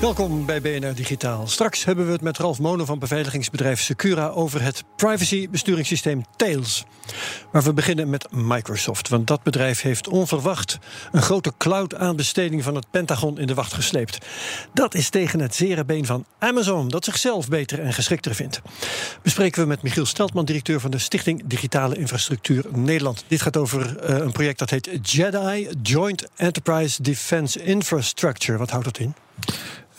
Welkom bij BNR Digitaal. Straks hebben we het met Ralf Monen van beveiligingsbedrijf Secura over het privacy-besturingssysteem Tails. Maar we beginnen met Microsoft, want dat bedrijf heeft onverwacht een grote cloud-aanbesteding van het Pentagon in de wacht gesleept. Dat is tegen het zere been van Amazon, dat zichzelf beter en geschikter vindt. Bespreken we met Michiel Steltman, directeur van de Stichting Digitale Infrastructuur Nederland. Dit gaat over uh, een project dat heet JEDI, Joint Enterprise Defense Infrastructure. Wat houdt dat in?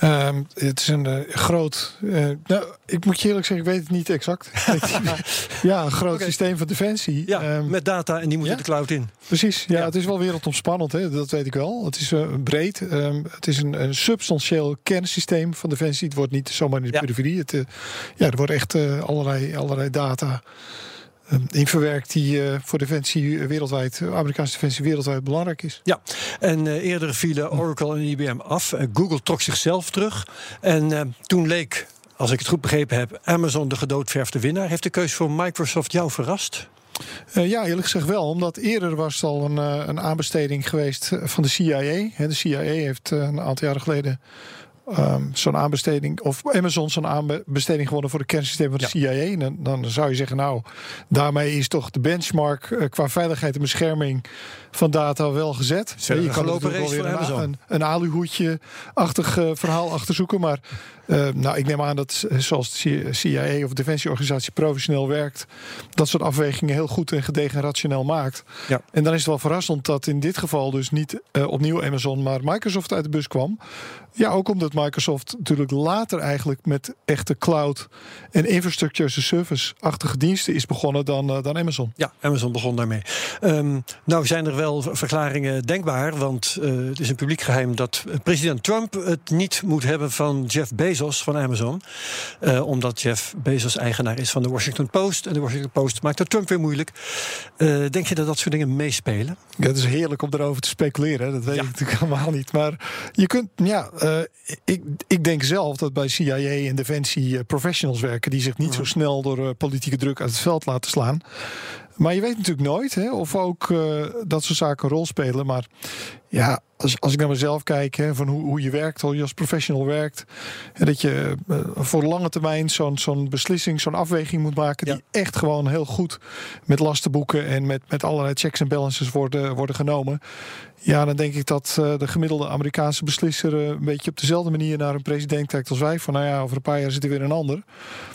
Um, het is een uh, groot. Uh, nou, ik moet je eerlijk zeggen, ik weet het niet exact. ja, een groot okay. systeem van defensie. Ja, um, met data en die moeten ja? de cloud in. Precies, ja, ja, het is wel wereldomspannend, hè, dat weet ik wel. Het is uh, breed. Um, het is een, een, substantieel kernsysteem van defensie. Het wordt niet zomaar in de ja. periferie. Het, ja, er wordt echt allerlei, allerlei data in verwerkt die uh, voor defensie wereldwijd, Amerikaanse defensie wereldwijd belangrijk is. Ja, en eerder vielen Oracle en IBM af. Google trok zichzelf terug. En toen leek, als ik het goed begrepen heb, Amazon de gedoodverfde winnaar. Heeft de keuze voor Microsoft jou verrast? Uh, ja, eerlijk gezegd wel. Omdat eerder was het al een, uh, een aanbesteding geweest van de CIA. He, de CIA heeft uh, een aantal jaren geleden Um, zo'n aanbesteding, of Amazon zo'n aanbesteding gewonnen voor het kernsysteem van de CIA. En dan, dan, zou je zeggen, nou, daarmee is toch de benchmark uh, qua veiligheid en bescherming van data wel gezet. Je kan ook wel weer een, een, een aluhoedje-achtig uh, verhaal achterzoeken. Maar uh, nou, ik neem aan dat zoals de CIA of de Defensieorganisatie professioneel werkt, dat soort afwegingen heel goed en gedegen en rationeel maakt. Ja. En dan is het wel verrassend dat in dit geval dus niet uh, opnieuw Amazon, maar Microsoft uit de bus kwam. Ja, ook omdat Microsoft natuurlijk later eigenlijk met echte cloud en infrastructure as a service-achtige diensten is begonnen dan, uh, dan Amazon. Ja, Amazon begon daarmee. Um, nou zijn er wel verklaringen denkbaar, want het is een publiek geheim dat president Trump het niet moet hebben van Jeff Bezos van Amazon. Uh, omdat Jeff Bezos eigenaar is van de Washington Post. En de Washington Post maakt het Trump weer moeilijk. Uh, denk je dat dat soort dingen meespelen? Ja, het is heerlijk om erover te speculeren. Dat weet ja. ik natuurlijk helemaal niet. Maar je kunt, ja, uh, ik, ik denk zelf dat bij CIA en Defensie professionals werken die zich niet zo snel door politieke druk uit het veld laten slaan. Maar je weet natuurlijk nooit hè, of ook uh, dat soort zaken een rol spelen. Maar ja, als, als ik naar mezelf kijk, hè, van hoe, hoe je werkt, hoe je als professional werkt. En dat je uh, voor de lange termijn zo'n zo'n beslissing, zo'n afweging moet maken. Ja. die echt gewoon heel goed met lastenboeken en met, met allerlei checks en balances worden, worden genomen. Ja, dan denk ik dat uh, de gemiddelde Amerikaanse beslisser uh, een beetje op dezelfde manier naar een president kijkt als wij. Van nou ja, over een paar jaar zit er weer een ander.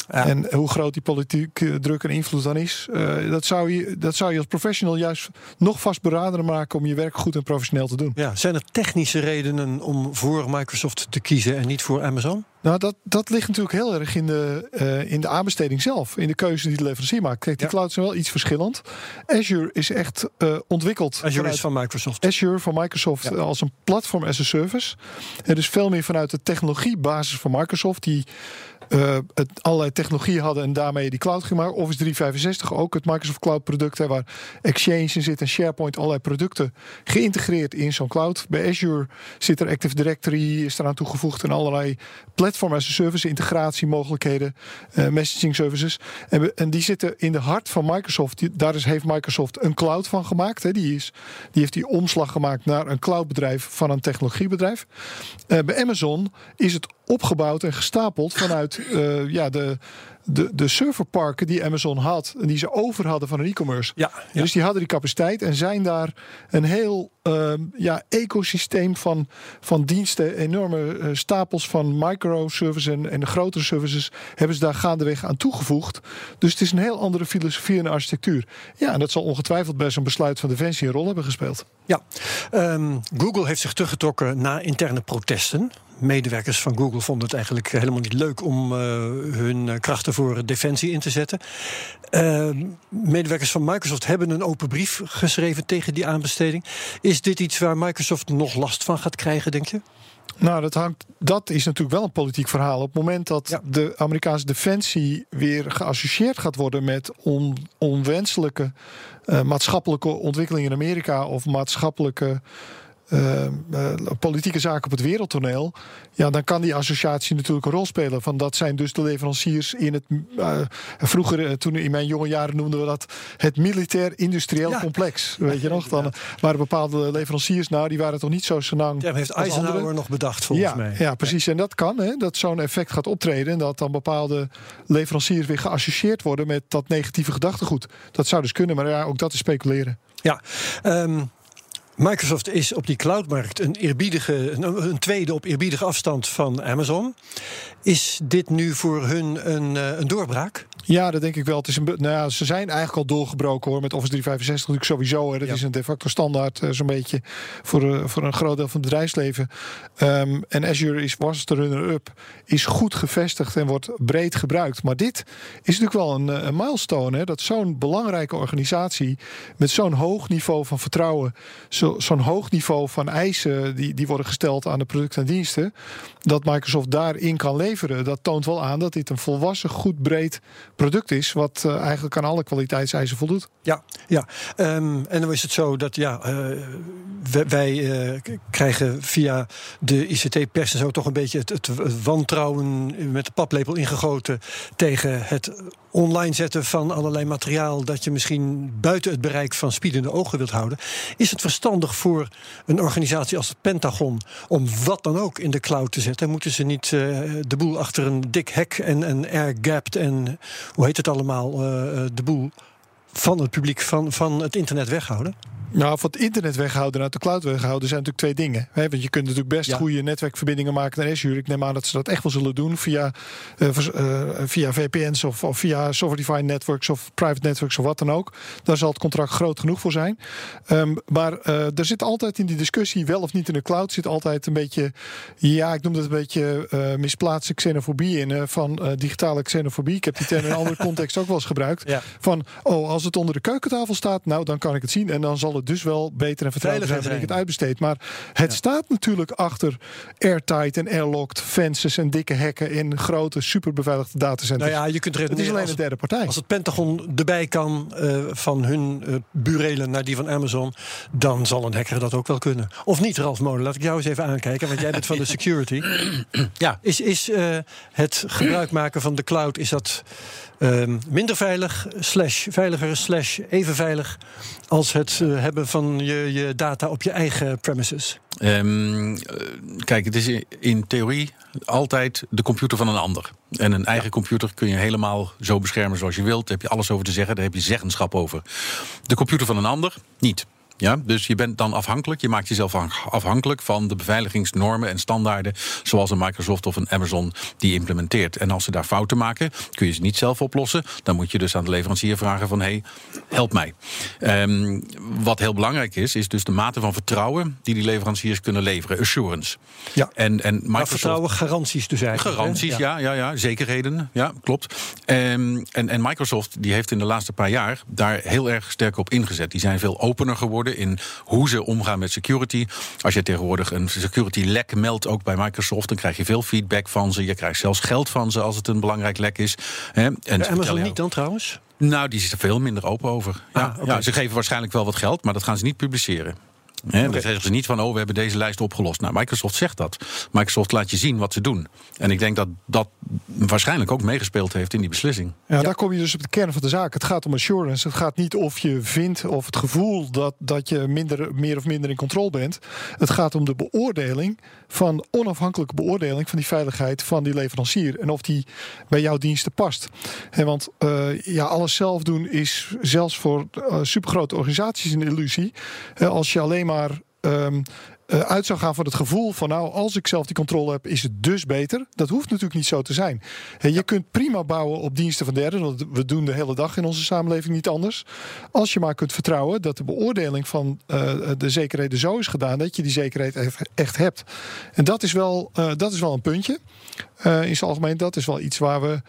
Ja. En hoe groot die politieke druk en invloed dan is, dat, zou je, dat zou je als professional juist nog vastberader maken om je werk goed en professioneel te doen. Ja, zijn er technische redenen om voor Microsoft te kiezen en niet voor Amazon? Nou, dat, dat ligt natuurlijk heel erg in de, uh, in de aanbesteding zelf. In de keuze die de leverancier maakt. Kijk, die ja. clouds zijn wel iets verschillend. Azure is echt uh, ontwikkeld. Azure is van Microsoft. Azure van Microsoft ja. als een platform as a service. Het is veel meer vanuit de technologiebasis van Microsoft. Die uh, het allerlei technologie hadden en daarmee die cloud gemaakt. Office 365, ook het Microsoft Cloud product, hè, waar Exchange in zit en SharePoint, allerlei producten geïntegreerd in zo'n cloud. Bij Azure zit er Active Directory, is eraan toegevoegd en allerlei platform as a integratiemogelijkheden, uh, messaging services. En, en, die zitten in de hart van Microsoft. Daar is, heeft Microsoft een cloud van gemaakt. Hè. Die, is, die heeft die omslag gemaakt naar een cloudbedrijf van een technologiebedrijf. Uh, bij Amazon is het opgebouwd en gestapeld vanuit uh, ja, de, de, de serverparken die Amazon had en die ze over hadden van een e-commerce. Ja, ja. Dus die hadden die capaciteit en zijn daar een heel ehm, ja, ecosysteem van, van diensten, enorme eh, stapels van microservices en, en de grotere services hebben ze daar gaandeweg aan toegevoegd. Dus het is een heel andere filosofie en architectuur. Ja, en dat zal ongetwijfeld bij zo'n besluit van Defensie een rol hebben gespeeld. Ja, ehm, Google heeft zich teruggetrokken na interne protesten. Medewerkers van Google vonden het eigenlijk helemaal niet leuk om uh, hun krachten voor defensie in te zetten. Ehm, medewerkers van Microsoft hebben een open brief geschreven tegen die aanbesteding. Is dit iets waar Microsoft nog last van gaat krijgen, denk je? Nou, dat, hangt, dat is natuurlijk wel een politiek verhaal. Op het moment dat de Amerikaanse defensie weer geassocieerd gaat worden met on, onwenselijke uh, maatschappelijke ontwikkelingen in Amerika of maatschappelijke uh, uh, politieke zaken op het wereldtoneel, ja, dan kan die associatie natuurlijk een rol spelen. Van dat zijn dus de leveranciers in het. Uh, vroeger, toen in mijn jonge jaren noemden we dat het militair-industrieel ja. complex. Weet je nog? Dan waren bepaalde leveranciers, nou, die waren toch niet zo senang. Ja, heeft Eisenhower andere. nog bedacht, volgens ja, mij. Ja, precies. En dat kan, hè, dat zo'n effect gaat optreden. En dat dan bepaalde leveranciers weer geassocieerd worden met dat negatieve gedachtegoed. Dat zou dus kunnen, maar ja, ook dat is speculeren. Ja, um, Microsoft is op die cloudmarkt een, eerbiedige, een, tweede op eerbiedige afstand van Amazon. Is dit nu voor hun een, een doorbraak? Ja, dat denk ik wel. Het is een, nou ja, ze zijn eigenlijk al doorgebroken hoor. Met Office 365 natuurlijk sowieso. Hè. Dat ja. is een de facto standaard uh, zo'n beetje voor, uh, voor een groot deel van het bedrijfsleven. Um, en Azure is, was de runner-up. Is goed gevestigd en wordt breed gebruikt. Maar dit is natuurlijk wel een, een milestone. Hè, dat zo'n belangrijke organisatie met zo'n hoog niveau van vertrouwen... zo'n zo hoog niveau van eisen die, die worden gesteld aan de producten en diensten... dat Microsoft daarin kan leveren. Dat toont wel aan dat dit een volwassen, goed breed product is, wat uh, eigenlijk aan alle kwaliteitseisen voldoet. Ja, ja. Um, en dan is het zo dat ja, uh, wij, uh, krijgen via de ICT-pers zo toch een beetje het, het, wantrouwen met de paplepel ingegoten tegen het online zetten van allerlei materiaal dat je misschien buiten het bereik van spiedende ogen wilt houden. Is het verstandig voor een organisatie als het Pentagon om wat dan ook in de cloud te zetten? Moeten ze niet de boel achter een dik hek en, en air-gapped en hoe heet het allemaal, uh, de boel van het publiek van, van het internet weghouden? Nou, van het internet weghouden en uit de cloud weghouden zijn natuurlijk twee dingen. Hè? Want je kunt natuurlijk best ja. goede netwerkverbindingen maken naar Azure. Ik neem aan dat ze dat echt wel zullen doen via, uh, uh, via VPN's of, of via software-defined networks of private networks of wat dan ook. Daar zal het contract groot genoeg voor zijn. Um, maar uh, er zit altijd in die discussie, wel of niet in de cloud, zit altijd een beetje, ja, ik noem dat een beetje misplaatste xenofobie in. van digitale xenofobie. Ik heb die term in een andere context ook wel eens gebruikt. Ja. Van, oh, als het onder de keukentafel staat, nou dan kan ik het zien en dan zal het dus wel beter en vertrouwder zijn wanneer ik het uitbesteed. Maar het ja. staat natuurlijk achter airtight en airlocked fences en dikke hekken in grote superbeveiligde datacenters. Nou ja, je kunt het is alleen een derde partij. Als het Pentagon erbij kan uh, van hun uh, burelen naar die van Amazon, dan zal een hacker dat ook wel kunnen. Of niet, Ralf Molen? Laat ik jou eens even aankijken, want jij bent van de security. ja. Is, is uh, het gebruik maken van de cloud, is dat uh, minder veilig, slash veiliger, slash even veilig als het uh, hebben van je, je, data op je eigen premises? Um, kijk, het is in theorie altijd de computer van een ander. En een eigen ja. computer kun je helemaal zo beschermen zoals je wilt. Daar heb je alles over te zeggen, daar heb je zeggenschap over. De computer van een ander, niet. Ja, dus je bent dan afhankelijk, je maakt jezelf afhankelijk van de beveiligingsnormen en standaarden zoals een Microsoft of een Amazon die implementeert. En als ze daar fouten maken, kun je ze niet zelf oplossen. Dan moet je dus aan de leverancier vragen van hey, help mij. Um, wat heel belangrijk is, is dus de mate van vertrouwen die die leveranciers kunnen leveren. Assurance. Ja. En, en Microsoft, vertrouwen, garanties dus eigenlijk. Garanties, ja. ja, ja, ja. Zekerheden, ja, klopt. Um, en, en Microsoft die heeft in de laatste paar jaar daar heel erg sterk op ingezet. Die zijn veel opener geworden in hoe ze omgaan met security. Als je tegenwoordig een security lek meldt, ook bij Microsoft, dan krijg je veel feedback van ze. Je krijgt zelfs geld van ze als het een belangrijk lek is. Hè. En ja, Amazon niet dan trouwens? Nou, die is er veel minder open over. Ja, ah, okay. ja, ze geven waarschijnlijk wel wat geld, maar dat gaan ze niet publiceren. Okay. Dan zeggen ze niet van, oh, we hebben deze lijst opgelost. Nou, Microsoft zegt dat. Microsoft laat je zien wat ze doen. En ik denk dat dat waarschijnlijk ook meegespeeld heeft in die beslissing. Ja, ja, daar kom je dus op de kern van de zaak. Het gaat om assurance. Het gaat niet of je vindt of het gevoel dat, dat je minder, meer of minder in controle bent. Het gaat om de beoordeling van onafhankelijke beoordeling van die veiligheid van die leverancier. En of die bij jouw diensten past. He, want uh, ja, alles zelf doen is zelfs voor uh, supergrote organisaties een illusie. Uh, als je alleen maar ehm, eh, uit zou gaan van het gevoel van nou, als ik zelf die controle heb, is het dus beter. Dat hoeft natuurlijk niet zo te zijn. Je kunt prima bouwen op diensten van derden, want we doen de hele dag in onze samenleving niet anders. Als je maar kunt vertrouwen dat de beoordeling van eh, de zekerheden zo is gedaan dat je die zekerheid echt- hebt. En dat is wel, eh, dat is wel een puntje. In zijn algemeen, dat is wel iets waar we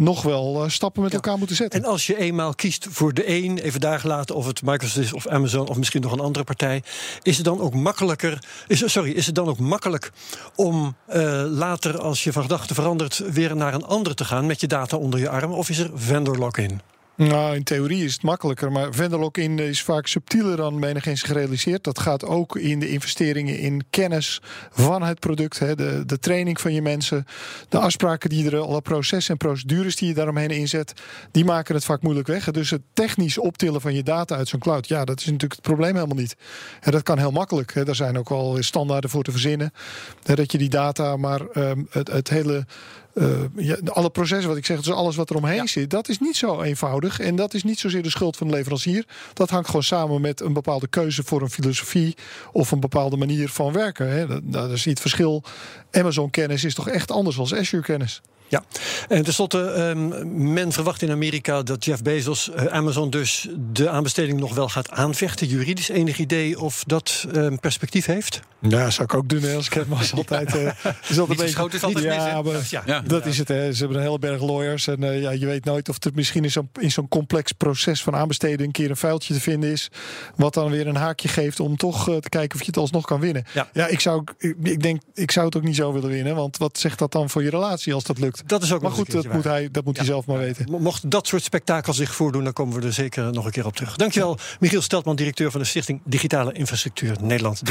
nog wel eh, stappen met elkaar moeten zetten. En als je eenmaal kiest voor de een, even daar gelaten of het Microsoft is of Amazon of misschien nog een andere partij, is het dan ook makkelijker, is, sorry, is het dan ook makkelijk om eh, later als je van gedachten verandert weer naar een andere te gaan met je data onder je arm? Of is er vendor lock-in? Nou, in theorie is het makkelijker, maar vendor lock-in is vaak subtieler dan menigeen zich realiseert. Dat gaat ook in de investeringen in kennis van het product, hè, de, de training van je mensen, de afspraken die er, alle processen en procedures die je daaromheen inzet, die maken het vaak moeilijk weg. Dus het technisch optillen van je data uit zo'n cloud, ja, dat is natuurlijk het probleem helemaal niet. En dat kan heel makkelijk. Hè. Daar zijn ook wel standaarden voor te verzinnen. Hè, dat je die data, maar ehm, het, het hele ja, alle processen, wat ik zeg, dus alles wat er omheen zit, dat is niet zo eenvoudig. En dat is niet zozeer de schuld van de leverancier. Dat hangt gewoon samen met een bepaalde keuze voor een filosofie of een bepaalde manier van werken. Hè. Dat, dat is niet het verschil. Amazon-kennis is toch echt anders dan Azure-kennis. Ja, en tenslotte, ehm, men verwacht in Amerika dat Jeff Bezos eh, Amazon dus de aanbesteding nog wel gaat aanvechten. Juridisch enig idee of dat ehm, perspectief heeft? Ja, zou ik ook doen hè, als ik het was. Altijd, eh, is altijd Niet is altijd hè? ja, maar Ja, Ja. dat is het. Hè. Ze hebben een hele berg lawyers. En eh, ja, je weet nooit of er misschien in zo'n, in zo'n complex proces van aanbesteden een keer een vuiltje te vinden is. Wat dan weer een haakje geeft om toch te kijken of je het alsnog kan winnen. Ja. ik, zou, ik denk, ik zou het ook niet zo willen winnen. Want wat zegt dat dan voor je relatie als dat lukt? Dat is ook Maar goed, een dat moet, hij, dat moet hij zelf maar weten. Mo- Mocht dat soort spektakel zich voordoen, dan komen we er zeker nog een keer op terug. Dankjewel, Michiel Steltman, directeur van de Stichting Digitale Infrastructuur Nederland.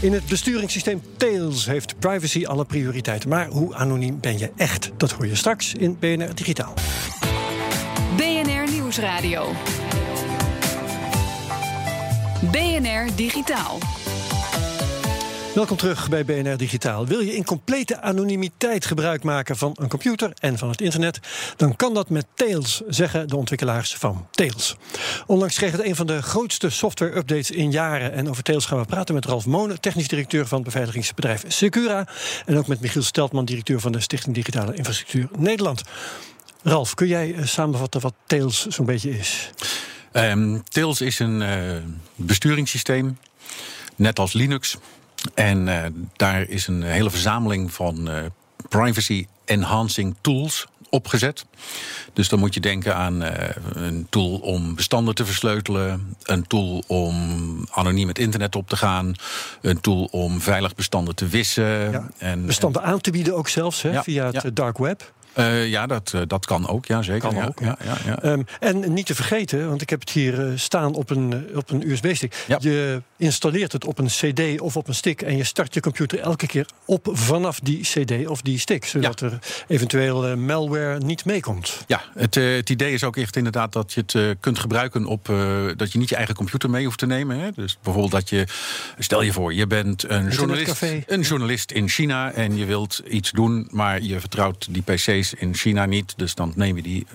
In het besturingssysteem Tails heeft privacy alle prioriteiten. Maar hoe anoniem ben je echt? Dat hoor je straks in BNR Digitaal. BNR Nieuwsradio. BNR Digitaal. Welkom terug bij BNR Digitaal. Wil je in complete anonimiteit gebruik maken van een computer en van het internet? Dan kan dat met Tails, zeggen de ontwikkelaars van Tails. Onlangs kreeg het een van de grootste software-updates in jaren. En over Tails gaan we praten met Ralf Monen, technisch directeur van het beveiligingsbedrijf Secura. En ook met Michiel Steltman, directeur van de Stichting Digitale Infrastructuur Nederland. Ralf, kun jij eh, samenvatten wat Tails zo'n beetje is? Ehm, Tails is een eh, besturingssysteem, net als Linux. En eh, daar is een hele verzameling van eh, privacy enhancing tools opgezet. Dus dan moet je denken aan eh, een tool om bestanden te versleutelen, een tool om anoniem het internet op te gaan, een tool om veilig bestanden te wissen. Ja, en, Bestanden aan te bieden ook zelfs, hè, Ja, via het ja. dark web. ja, dat, dat kan ook, ja zeker. Kan ook, ja, ja, ja. Ehm, en niet te vergeten, want ik heb het hier staan op een, op een USB-stick. Ja. Je installeert het op een CD of op een stick en je start je computer elke keer op vanaf die CD of die stick, zodat er eventueel eh, malware niet meekomt. Ja, het, eh, het idee is ook echt inderdaad dat je het eh, kunt gebruiken op dat je niet je eigen computer mee hoeft te nemen. Hè? Dus bijvoorbeeld dat je, stel je voor, je bent een journalist, een journalist in China en je wilt iets doen, maar je vertrouwt die PC's in China niet. Dus dan neem je die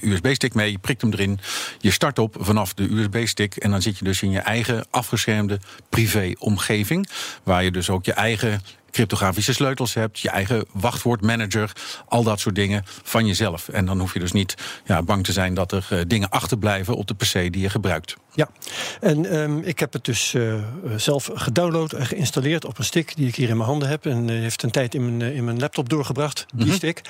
USB-stick mee, je prikt hem erin, je start op vanaf de USB-stick en dan zit je dus in je eigen afgeschermde privé-omgeving, waar je dus ook je eigen cryptografische sleutels hebt, je eigen wachtwoordmanager, al dat soort dingen van jezelf. En dan hoef je dus niet ja, bang te zijn dat er eh, dingen achterblijven op de PC die je gebruikt. Ja, en ehm, ik heb het dus eh, zelf gedownload en geïnstalleerd op een stick die ik hier in mijn handen heb. En eh, heeft een tijd in mijn, eh, in mijn laptop doorgebracht, die stick.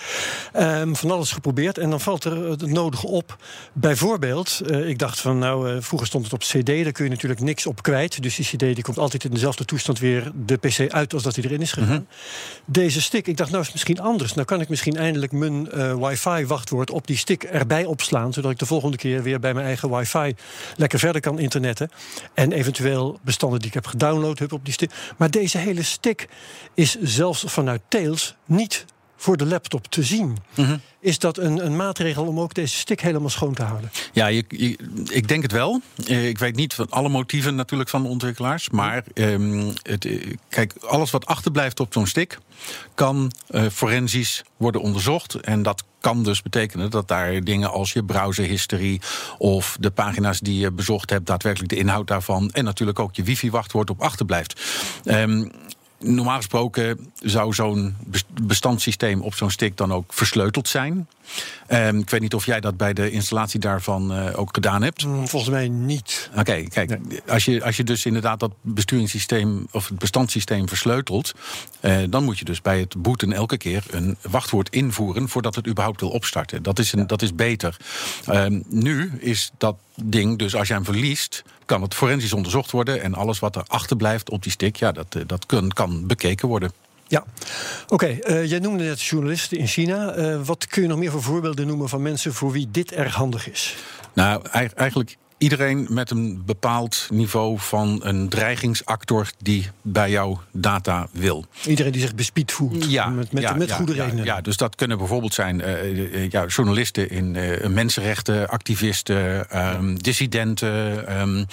Ehm, van alles geprobeerd en dan valt er het nodige op. Bijvoorbeeld, eh, ik dacht van nou, eh, vroeger stond het op CD, daar kun je natuurlijk niks op kwijt. Dus die CD die komt altijd in dezelfde toestand weer de PC uit als dat hij erin is gegaan. Deze stick, ik dacht nou is het misschien anders. Nou kan ik misschien eindelijk mijn eh, wifi wachtwoord op die stick erbij opslaan, zodat ik de volgende keer weer bij mijn eigen wifi lekker verder kan internetten. En eventueel bestanden die ik heb gedownload heb op die stick. Maar deze hele stick is zelfs vanuit Tails niet voor de laptop te zien. Mhm. Is dat een, een maatregel om ook deze stick helemaal schoon te houden? Ja, je, je- ik denk het wel. Eh, Ik weet niet van alle motieven natuurlijk van de ontwikkelaars. Maar ehm, het, eh, kijk, alles wat achterblijft op zo'n stick kan eh, forensisch worden onderzocht. En dat kan dus betekenen dat daar dingen als je browserhistorie of de pagina's die je bezocht hebt, daadwerkelijk de inhoud daarvan en natuurlijk ook je wifi-wachtwoord op achterblijft. Ehm, Normaal gesproken zou zo'n bes- bestandssysteem op zo'n stick dan ook versleuteld zijn. Ehm, ik weet niet of jij dat bij de installatie daarvan eh, ook gedaan hebt. Mm, Volgens mij niet. Oké, kijk, als, je, als je dus inderdaad dat besturingssysteem of het bestandssysteem versleutelt, eh, dan moet je dus bij het booten elke keer een wachtwoord invoeren voordat het überhaupt wil opstarten. Dat is, een, dat is beter. Ehm, nu is dat ding, dus als je hem verliest, kan het forensisch onderzocht worden en alles wat er achterblijft op die stick, ja, dat, eh, dat kan, kan bekeken worden. Ja, oké. eh, jij noemde net journalisten in China. Eh, wat kun je nog meer voor voorbeelden noemen van mensen voor wie dit erg handig is? Nou, ei- eigenlijk iedereen met een bepaald niveau van een dreigingsactor die bij jouw data wil. Iedereen die zich bespied voelt. Ja, met, met, ja, met ja, goede redenen. Ja, dus dat kunnen bijvoorbeeld zijn eh, eh, ja, journalisten in eh, mensenrechten, activisten, ehm, dissidenten. ehm,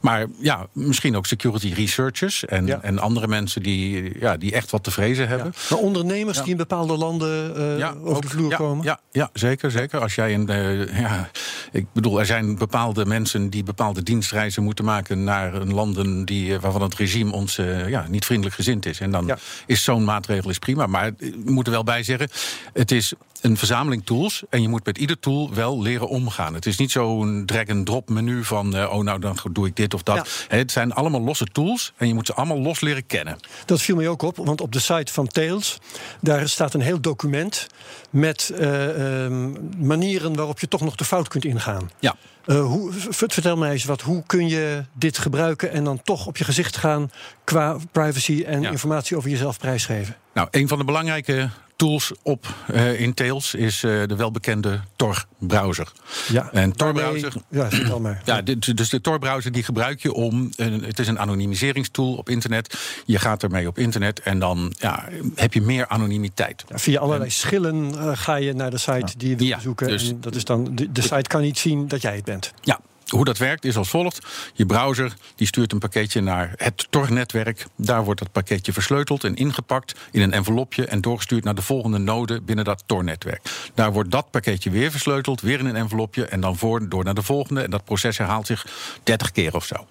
maar ja, misschien ook security researchers en, en andere mensen die, ja, die echt wat te vrezen hebben. Maar ondernemers die in bepaalde landen eh, over de vloer komen. Ja, ja, zeker, zeker. Als jij een, eh, ja, ik bedoel, er zijn bepaalde mensen die bepaalde dienstreizen moeten maken naar een landen die, eh, waarvan het regime ons eh, ja, niet vriendelijk gezind is. En dan Ja. is zo'n maatregel is prima. Maar we moeten er wel bij zeggen, het is een verzameling tools en je moet met ieder tool wel leren omgaan. Het is niet zo'n drag-and-drop menu van, eh, oh nou dan doe ik dit of dat. Ja. Het zijn allemaal losse tools en je moet ze allemaal los leren kennen. Dat viel mij ook op, want op de site van Tails... daar staat een heel document met eh, ehm, manieren waarop je toch nog de fout kunt ingaan. Ja. Eh, hoe, vertel mij eens wat, hoe kun je dit gebruiken... en dan toch op je gezicht gaan qua privacy en Ja. informatie over jezelf prijsgeven? Nou, een van de belangrijke tools op eh, in Tails is eh, de welbekende Tor-browser. Ja, En Tor-browser. Ja, vertel maar. Ja, dit- dus de Tor-browser die gebruik je om. een- Het is een anonimiseringstool op internet. Je gaat ermee op internet en dan ja, heb je meer anonimiteit. Ja, via allerlei schillen ga je naar de site die je wil Ja, bezoeken. dus- en dat is dan, de, de site kan niet zien dat jij het bent. Ja. Hoe dat werkt is als volgt. Je browser die stuurt een pakketje naar het Tor-netwerk. Daar wordt dat pakketje versleuteld en ingepakt in een envelopje... en doorgestuurd naar de volgende node binnen dat Tor-netwerk. Daar wordt dat pakketje weer versleuteld, weer in een envelopje... en dan voor, door naar de volgende. En dat proces herhaalt zich 30 keer of zo.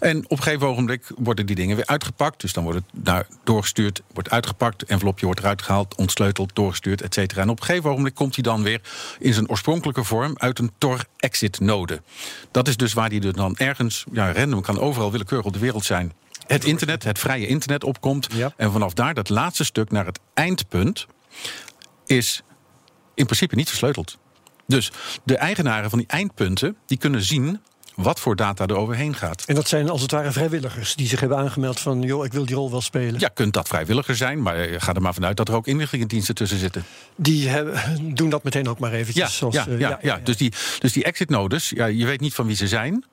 En op een gegeven ogenblik worden die dingen weer uitgepakt. Dus dan wordt het daar doorgestuurd, wordt uitgepakt... envelopje wordt eruit gehaald, ontsleuteld, doorgestuurd, et cetera. En op een gegeven ogenblik komt hij dan weer in zijn oorspronkelijke vorm... uit een Tor-exit-node. Dat is dus waar die er dan ergens, ja, random, kan overal willekeurig op de wereld zijn. Het internet, het vrije internet opkomt. Ja. En vanaf daar, dat laatste stuk naar het eindpunt, is in principe niet versleuteld. Dus de eigenaren van die eindpunten, die kunnen zien wat voor data er overheen gaat. En dat zijn als het ware vrijwilligers die zich hebben aangemeld van... joh, ik wil die rol wel spelen. Ja, kunt dat vrijwilliger zijn, maar eh, ga er maar vanuit dat er ook inlichtingendiensten tussen zitten. Die hebben, doen dat meteen ook maar eventjes. Ja, zoals, ja, eh, ja, ja, Dus, die, dus die exit nodes, ja, je weet niet van wie ze zijn.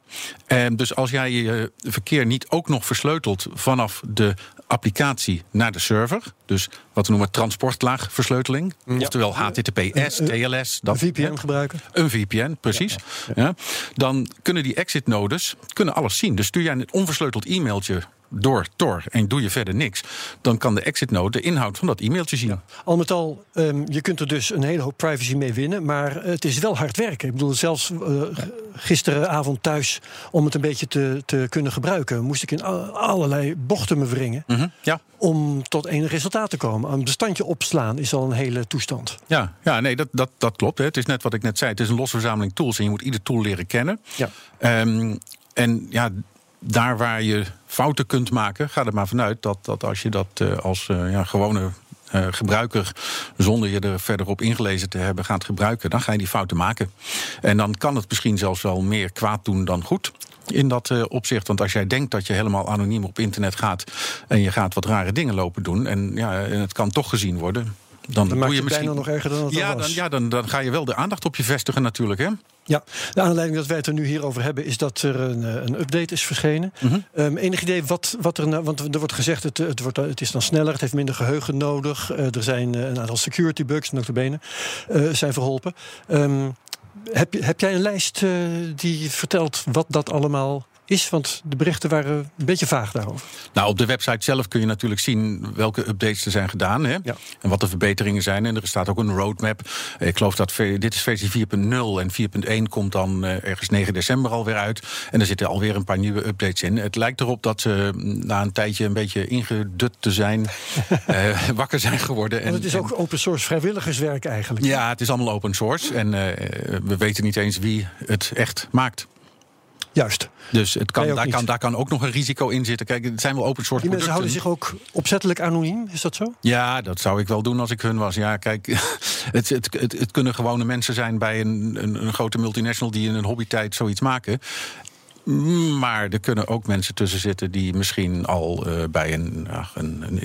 En dus als jij je verkeer niet ook nog versleutelt vanaf de applicatie naar de server, dus wat we noemen transportlaagversleuteling, oftewel HTTPS, TLS, een dat, VPN gebruiken. een VPN, precies. Ja, Dan kunnen die exit nodes kunnen alles zien. Dus stuur jij een onversleuteld e-mailtje door Tor en doe je verder niks, dan kan de exit node de inhoud van dat e-mailtje zien. Al met al, ehm, je kunt er dus een hele hoop privacy mee winnen. Maar het is wel hard werken. Ik bedoel, zelfs eh, gisteravond thuis, om het een beetje te, te kunnen gebruiken, moest ik in allerlei bochten me wringen. Mhm, Ja, Om tot enig resultaat te komen. Een bestandje opslaan is al een hele toestand. Ja, ja nee, dat, dat, dat klopt. Hè. Het is net wat ik net zei. Het is een losse verzameling tools en je moet ieder tool leren kennen. Ja. Ehm, en ja, daar waar je fouten kunt maken, ga er maar vanuit dat, dat als je dat eh, als eh, ja, gewone eh, gebruiker, zonder je er verder op ingelezen te hebben, gaat gebruiken, dan ga je die fouten maken. En dan kan het misschien zelfs wel meer kwaad doen dan goed. In dat opzicht. Want als jij denkt dat je helemaal anoniem op internet gaat. en je gaat wat rare dingen lopen doen. en, ja, en het kan toch gezien worden. Dan, Dan doe je het bijna misschien. nog erger dan het ja, dan, ja dan, dan ga je wel de aandacht op je vestigen, natuurlijk. Hè? Ja, de aanleiding dat wij het er nu hier over hebben... is dat er een, eh, een update is verschenen. Mhm. Ehm, enig idee wat, wat er... nou- Want er wordt gezegd, het, het, wordt, het is dan sneller... het heeft minder geheugen nodig. eh, er zijn eh, een aantal security bugs, notabene, eh zijn verholpen. Ehm, heb, je- heb jij een lijst die vertelt wat dat allemaal is? Want de berichten waren een beetje vaag daarover. Nou, op de website zelf kun je natuurlijk zien welke updates er zijn gedaan. Hè? Ja. En wat de verbeteringen zijn. En er staat ook een roadmap. Ik geloof dat dit is versie 4.0 en 4.1 komt dan eh, ergens 9 december alweer uit. En er zitten alweer een paar nieuwe updates in. Het lijkt erop dat ze mm, na een tijdje een beetje ingedut te zijn, eh, wakker zijn geworden. Want het is en- ook open source vrijwilligerswerk eigenlijk. ja, het is allemaal open source. En eh, we weten niet eens wie het echt maakt. Juist. Dus het kan, daar, niet. kan, daar kan ook nog een risico in zitten. Kijk, het zijn wel open source Die mensen producten. houden zich ook opzettelijk anoniem, is dat zo? Ja, dat zou ik wel doen als ik hun was. Ja, kijk, het, het, het, het kunnen gewone mensen zijn bij een, een, een grote multinational die in een hobbytijd zoiets maken. Maar er kunnen ook mensen tussen zitten die misschien al eh, bij een, ja, een, een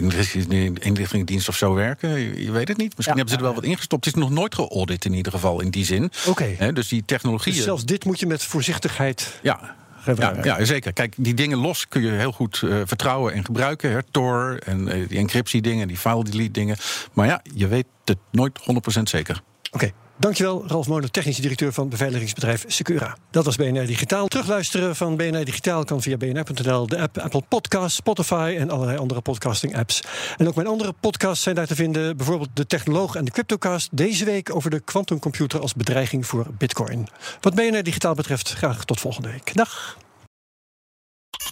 inlichtingendienst of zo werken. Je, je weet het niet. Misschien Ja. hebben ze er wel wat ingestopt. Het is nog nooit geaudit in ieder geval in die zin. Oké. Dus die technologieën. Dus zelfs dit moet je met voorzichtigheid Ja. Ja, gebruiken. ja, zeker. Kijk, die dingen los kun je heel goed eh, vertrouwen en gebruiken. Hè. Tor en eh, die encryptie-dingen, die file-delete-dingen. Maar ja, je weet het nooit 100% zeker. Oké. Dankjewel, Ralf Monen, technische directeur van beveiligingsbedrijf Secura. Dat was BNR Digitaal. Terugluisteren van BNR Digitaal kan via bnr.nl, de app Apple Podcasts, Spotify en allerlei andere podcasting-apps. En ook mijn andere podcasts zijn daar te vinden, bijvoorbeeld De Technoloog en de Cryptocast. Deze week over de quantumcomputer als bedreiging voor Bitcoin. Wat BNR Digitaal betreft, graag tot volgende week. Dag.